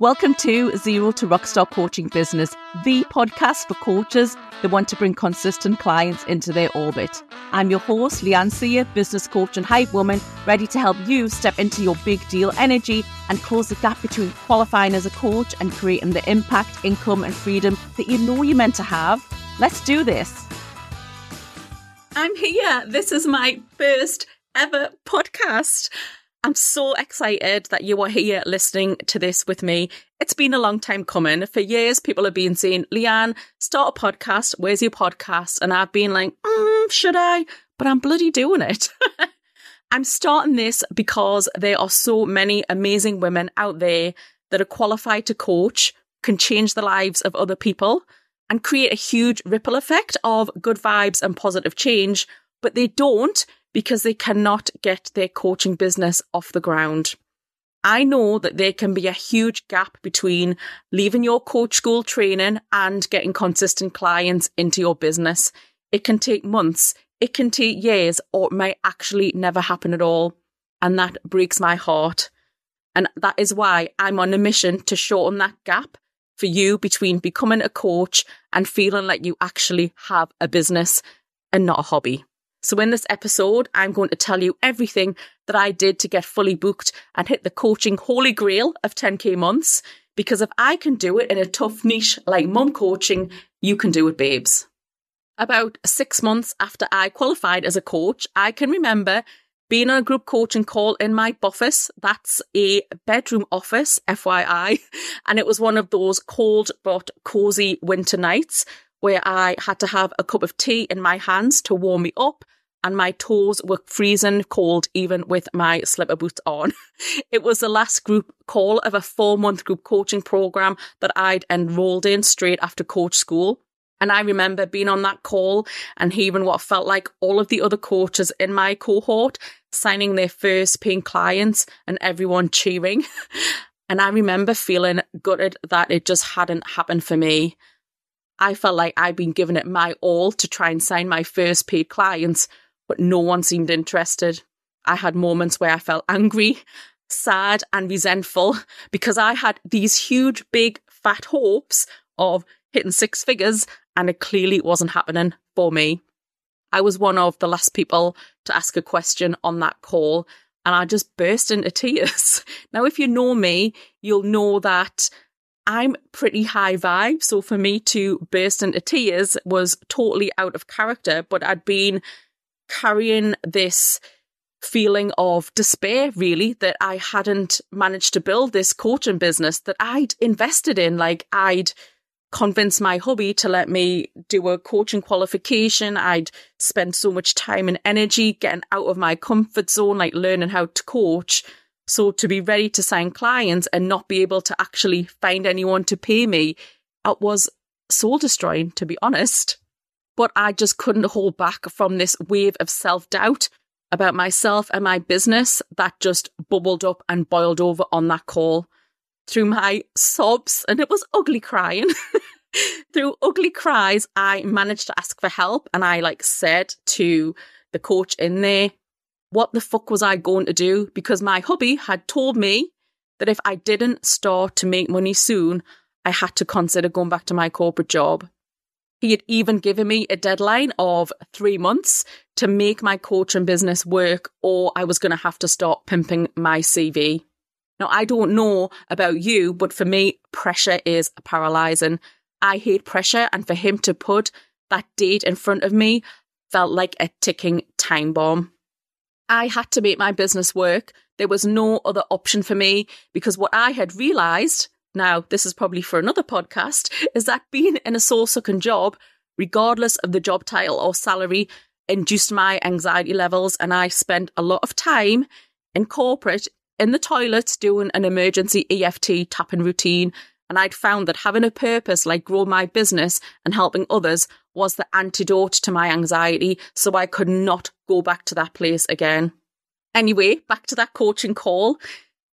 Welcome to Zero to Rockstar Coaching Business, the podcast for coaches that want to bring consistent clients into their orbit. I'm your host, Leanne Sear, business coach and hype woman, ready to help you step into your big deal energy and close the gap between qualifying as a coach and creating the impact, income, and freedom that you know you're meant to have. Let's do this. I'm here. This is my first ever podcast. I'm so excited that you are here listening to this with me. It's been a long time coming. For years, people have been saying, Leanne, start a podcast. Where's your podcast? And I've been like, mm, should I? But I'm bloody doing it. I'm starting this because there are so many amazing women out there that are qualified to coach, can change the lives of other people, and create a huge ripple effect of good vibes and positive change, but they don't because they cannot get their coaching business off the ground. I know that there can be a huge gap between leaving your coach school training and getting consistent clients into your business. It can take months, it can take years, or it may actually never happen at all. And that breaks my heart. And that is why I'm on a mission to shorten that gap for you between becoming a coach and feeling like you actually have a business and not a hobby. So, in this episode, I'm going to tell you everything that I did to get fully booked and hit the coaching holy grail of 10K months. Because if I can do it in a tough niche like mum coaching, you can do it, babes. About six months after I qualified as a coach, I can remember being on a group coaching call in my office. That's a bedroom office, FYI. And it was one of those cold but cozy winter nights where I had to have a cup of tea in my hands to warm me up and my toes were freezing cold even with my slipper boots on. It was the last group call of a four month group coaching program that I'd enrolled in straight after coach school. And I remember being on that call and hearing what felt like all of the other coaches in my cohort signing their first paying clients and everyone cheering. And I remember feeling gutted that it just hadn't happened for me. I felt like I'd been giving it my all to try and sign my first paid clients, but no one seemed interested. I had moments where I felt angry, sad, and resentful because I had these huge, big, fat hopes of hitting six figures, and it clearly wasn't happening for me. I was one of the last people to ask a question on that call, and I just burst into tears. Now, if you know me, you'll know that I'm pretty high vibe. So for me to burst into tears was totally out of character, but I'd been carrying this feeling of despair, really, that I hadn't managed to build this coaching business that I'd invested in. Like I'd convinced my hubby to let me do a coaching qualification. I'd spent so much time and energy getting out of my comfort zone, like learning how to coach. So to be ready to sign clients and not be able to actually find anyone to pay me, it was soul destroying, to be honest but I just couldn't hold back from this wave of self doubt about myself and my business that just bubbled up and boiled over on that call through my sobs, and it was ugly crying. through ugly cries, I managed to ask for help, and I like said to the coach in there, what the fuck was I going to do? Because my hubby had told me that if I didn't start to make money soon, I had to consider going back to my corporate job. He had even given me a deadline of three months to make my coaching business work, or I was going to have to start pimping my CV. Now, I don't know about you, but for me, pressure is paralyzing. I hate pressure, and for him to put that date in front of me felt like a ticking time bomb. I had to make my business work. There was no other option for me because what I had realized now, this is probably for another podcast, is that being in a soul sucking job, regardless of the job title or salary, induced my anxiety levels. And I spent a lot of time in corporate in the toilets doing an emergency EFT tapping routine. And I'd found that having a purpose like grow my business and helping others was the antidote to my anxiety. So I could not go back to that place again. Anyway, back to that coaching call.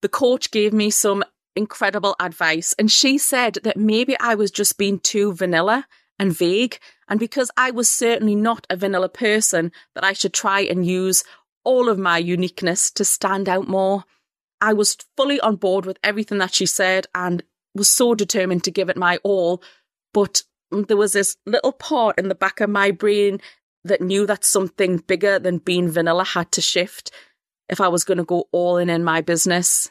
The coach gave me some incredible advice. And she said that maybe I was just being too vanilla and vague. And because I was certainly not a vanilla person, that I should try and use all of my uniqueness to stand out more. I was fully on board with everything that she said. And was so determined to give it my all. But there was this little part in the back of my brain that knew that something bigger than being vanilla had to shift if I was going to go all in in my business.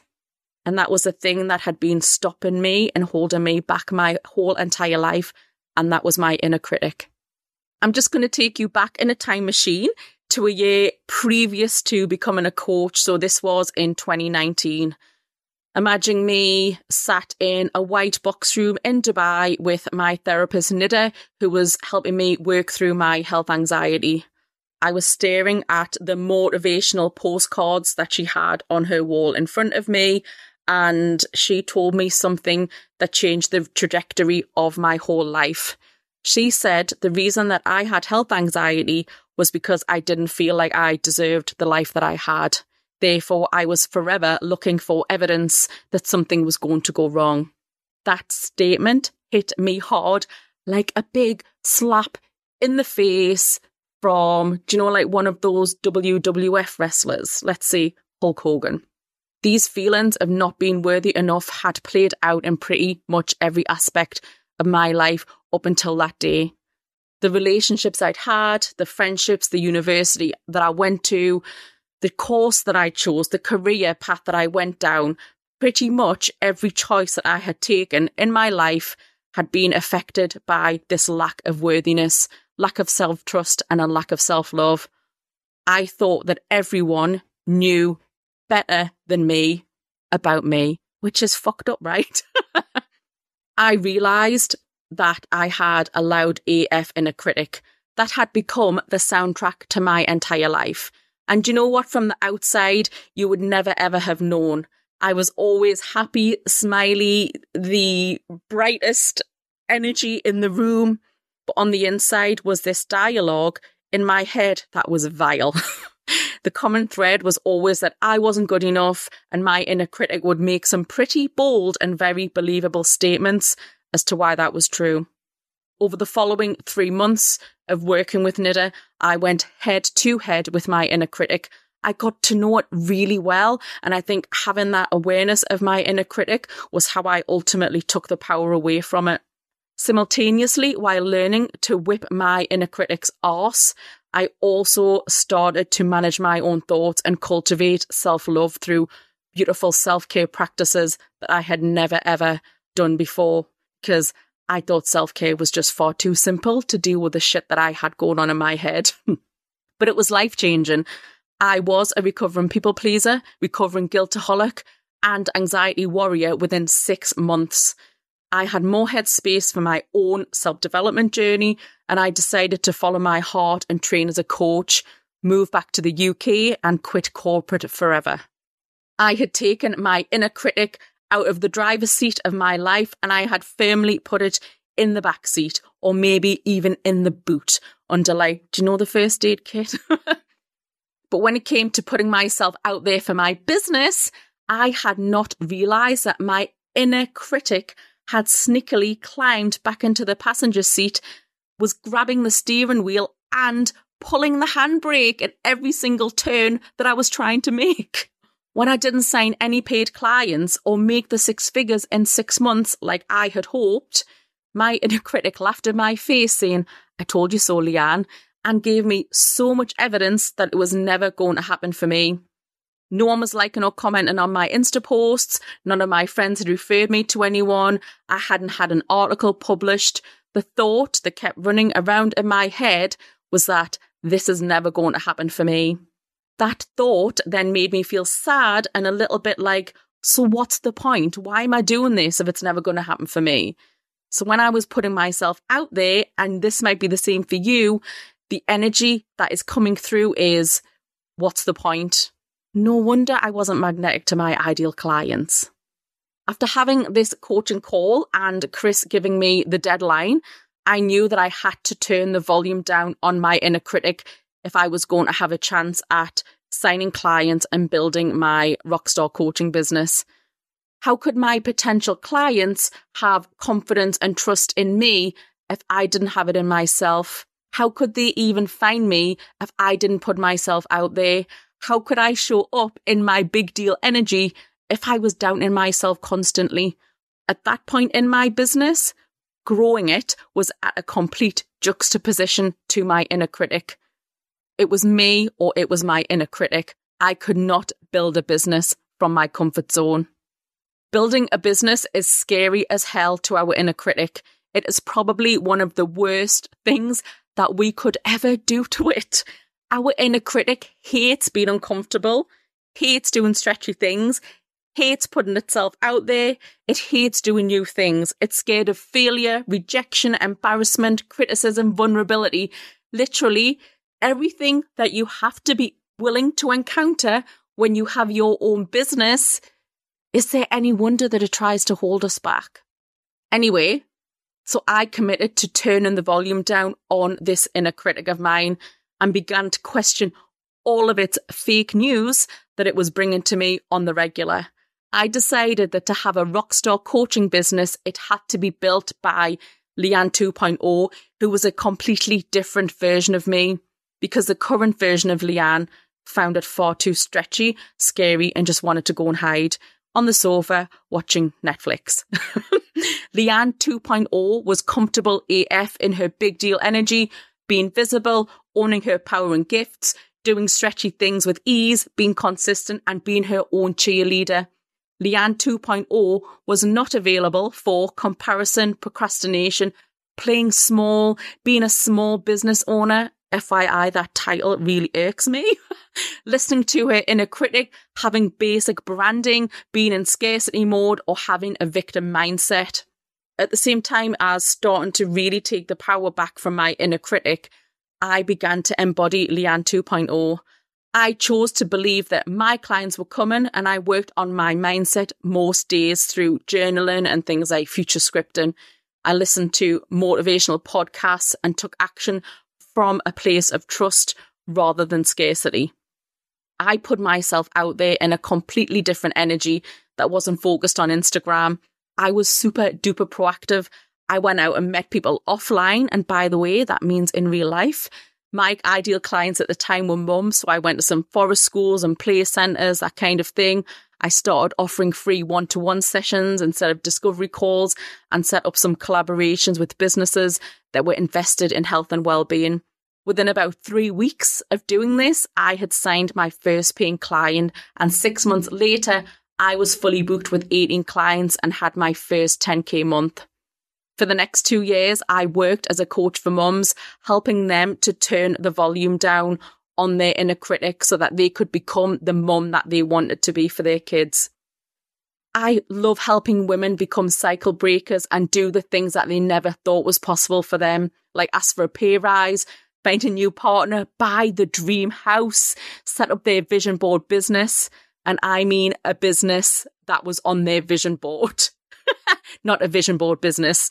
And that was the thing that had been stopping me and holding me back my whole entire life. And that was my inner critic. I'm just going to take you back in a time machine to a year previous to becoming a coach. So this was in 2019. Imagine me sat in a white box room in Dubai with my therapist Nida, who was helping me work through my health anxiety. I was staring at the motivational postcards that she had on her wall in front of me, and she told me something that changed the trajectory of my whole life. She said the reason that I had health anxiety was because I didn't feel like I deserved the life that I had. Therefore, I was forever looking for evidence that something was going to go wrong. That statement hit me hard like a big slap in the face from, do you know, like one of those WWF wrestlers? Let's say Hulk Hogan. These feelings of not being worthy enough had played out in pretty much every aspect of my life up until that day. The relationships I'd had, the friendships, the university that I went to, the course that I chose, the career path that I went down, pretty much every choice that I had taken in my life had been affected by this lack of worthiness, lack of self trust, and a lack of self love. I thought that everyone knew better than me about me, which is fucked up, right? I realised that I had allowed AF inner critic that had become the soundtrack to my entire life. And you know what? From the outside, you would never ever have known. I was always happy, smiley, the brightest energy in the room. But on the inside was this dialogue in my head that was vile. the common thread was always that I wasn't good enough, and my inner critic would make some pretty bold and very believable statements as to why that was true. Over the following three months of working with Nida, I went head to head with my inner critic. I got to know it really well. And I think having that awareness of my inner critic was how I ultimately took the power away from it. Simultaneously, while learning to whip my inner critic's arse, I also started to manage my own thoughts and cultivate self love through beautiful self care practices that I had never ever done before. Because I thought self care was just far too simple to deal with the shit that I had going on in my head. but it was life changing. I was a recovering people pleaser, recovering guiltaholic, and anxiety warrior within six months. I had more headspace for my own self development journey, and I decided to follow my heart and train as a coach, move back to the UK, and quit corporate forever. I had taken my inner critic out of the driver's seat of my life and I had firmly put it in the back seat or maybe even in the boot under like, do you know the first aid kit? but when it came to putting myself out there for my business, I had not realized that my inner critic had sneakily climbed back into the passenger seat, was grabbing the steering wheel and pulling the handbrake at every single turn that I was trying to make. When I didn't sign any paid clients or make the six figures in six months like I had hoped, my inner critic laughed in my face saying, I told you so, Leanne, and gave me so much evidence that it was never going to happen for me. No one was liking or commenting on my Insta posts. None of my friends had referred me to anyone. I hadn't had an article published. The thought that kept running around in my head was that this is never going to happen for me that thought then made me feel sad and a little bit like, so what's the point? Why am I doing this if it's never going to happen for me? So when I was putting myself out there, and this might be the same for you, the energy that is coming through is, what's the point? No wonder I wasn't magnetic to my ideal clients. After having this coaching call and Chris giving me the deadline, I knew that I had to turn the volume down on my inner critic if I was going to have a chance at signing clients and building my rockstar coaching business. How could my potential clients have confidence and trust in me if I didn't have it in myself? How could they even find me if I didn't put myself out there? How could I show up in my big deal energy if I was doubting myself constantly? At that point in my business, growing it was at a complete juxtaposition to my inner critic. It was me or it was my inner critic. I could not build a business from my comfort zone. Building a business is scary as hell to our inner critic. It is probably one of the worst things that we could ever do to it. Our inner critic hates being uncomfortable, hates doing stretchy things, hates putting itself out there. It hates doing new things. It's scared of failure, rejection, embarrassment, criticism, vulnerability. Literally everything that you have to be willing to encounter when you have your own business. Is there any wonder that it tries to hold us back? Anyway, so I committed to turning the volume down on this inner critic of mine and began to question all of its fake news that it was bringing to me on the regular. I decided that to have a rockstar coaching business, it had to be built by Leanne 2.0, who was a completely different version of me, because the current version of Leanne found it far too stretchy, scary, and just wanted to go and hide on the sofa watching Netflix. Leanne 2.0 was comfortable AF in her big deal energy, being visible, owning her power and gifts, doing stretchy things with ease, being consistent, and being her own cheerleader. Leanne 2.0 was not available for comparison, procrastination, playing small, being a small business owner. FYI, that title really irks me. Listening to her inner critic, having basic branding, being in scarcity mode, or having a victim mindset. At the same time as starting to really take the power back from my inner critic, I began to embody Leanne 2.0. I chose to believe that my clients were coming and I worked on my mindset most days through journaling and things like future scripting. I listened to motivational podcasts and took action from a place of trust rather than scarcity. I put myself out there in a completely different energy that wasn't focused on Instagram. I was super duper proactive. I went out and met people offline. And by the way, that means in real life. My ideal clients at the time were mums, so I went to some forest schools and play centres, that kind of thing. I started offering free one to one sessions instead of discovery calls and set up some collaborations with businesses that were invested in health and well-being. Within about three weeks of doing this, I had signed my first paying client and six months later, I was fully booked with 18 clients and had my first 10k month. For the next two years, I worked as a coach for mums, helping them to turn the volume down on their inner critic so that they could become the mum that they wanted to be for their kids. I love helping women become cycle breakers and do the things that they never thought was possible for them, like ask for a pay rise, find a new partner, buy the dream house, set up their vision board business. And I mean a business that was on their vision board, not a vision board business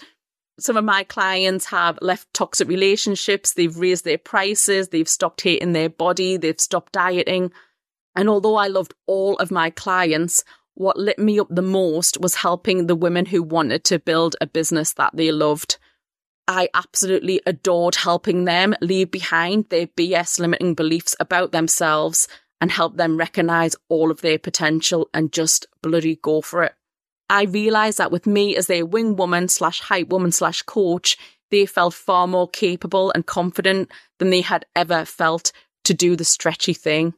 some of my clients have left toxic relationships, they've raised their prices, they've stopped hating their body, they've stopped dieting. And although I loved all of my clients, what lit me up the most was helping the women who wanted to build a business that they loved. I absolutely adored helping them leave behind their BS limiting beliefs about themselves and help them recognize all of their potential and just bloody go for it. I realised that with me as their wing woman slash hype woman slash coach, they felt far more capable and confident than they had ever felt to do the stretchy thing.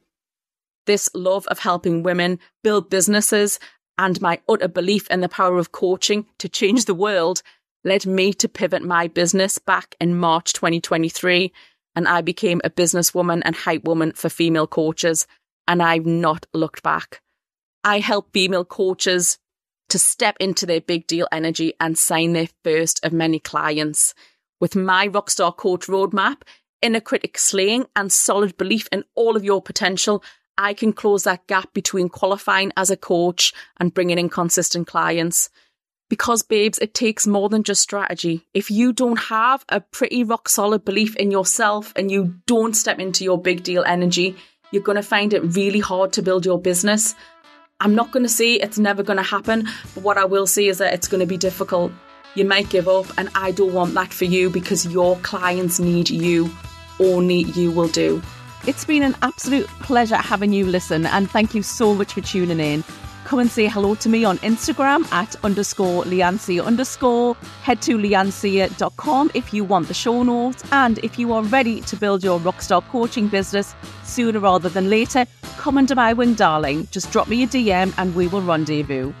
This love of helping women build businesses and my utter belief in the power of coaching to change the world led me to pivot my business back in March 2023. And I became a businesswoman and hype woman for female coaches. And I've not looked back. I help female coaches to step into their big deal energy and sign their first of many clients. With my Rockstar Coach roadmap, inner critic slaying, and solid belief in all of your potential, I can close that gap between qualifying as a coach and bringing in consistent clients. Because, babes, it takes more than just strategy. If you don't have a pretty rock solid belief in yourself and you don't step into your big deal energy, you're going to find it really hard to build your business. I'm not going to see, it's never going to happen. But what I will see is that it's going to be difficult. You might give up, and I don't want that for you because your clients need you. Only you will do. It's been an absolute pleasure having you listen, and thank you so much for tuning in. Come and say hello to me on Instagram at underscore leannesear underscore. Head to leannesear.com if you want the show notes. And if you are ready to build your rockstar coaching business sooner rather than later, comment about when darling, just drop me a DM and we will rendezvous.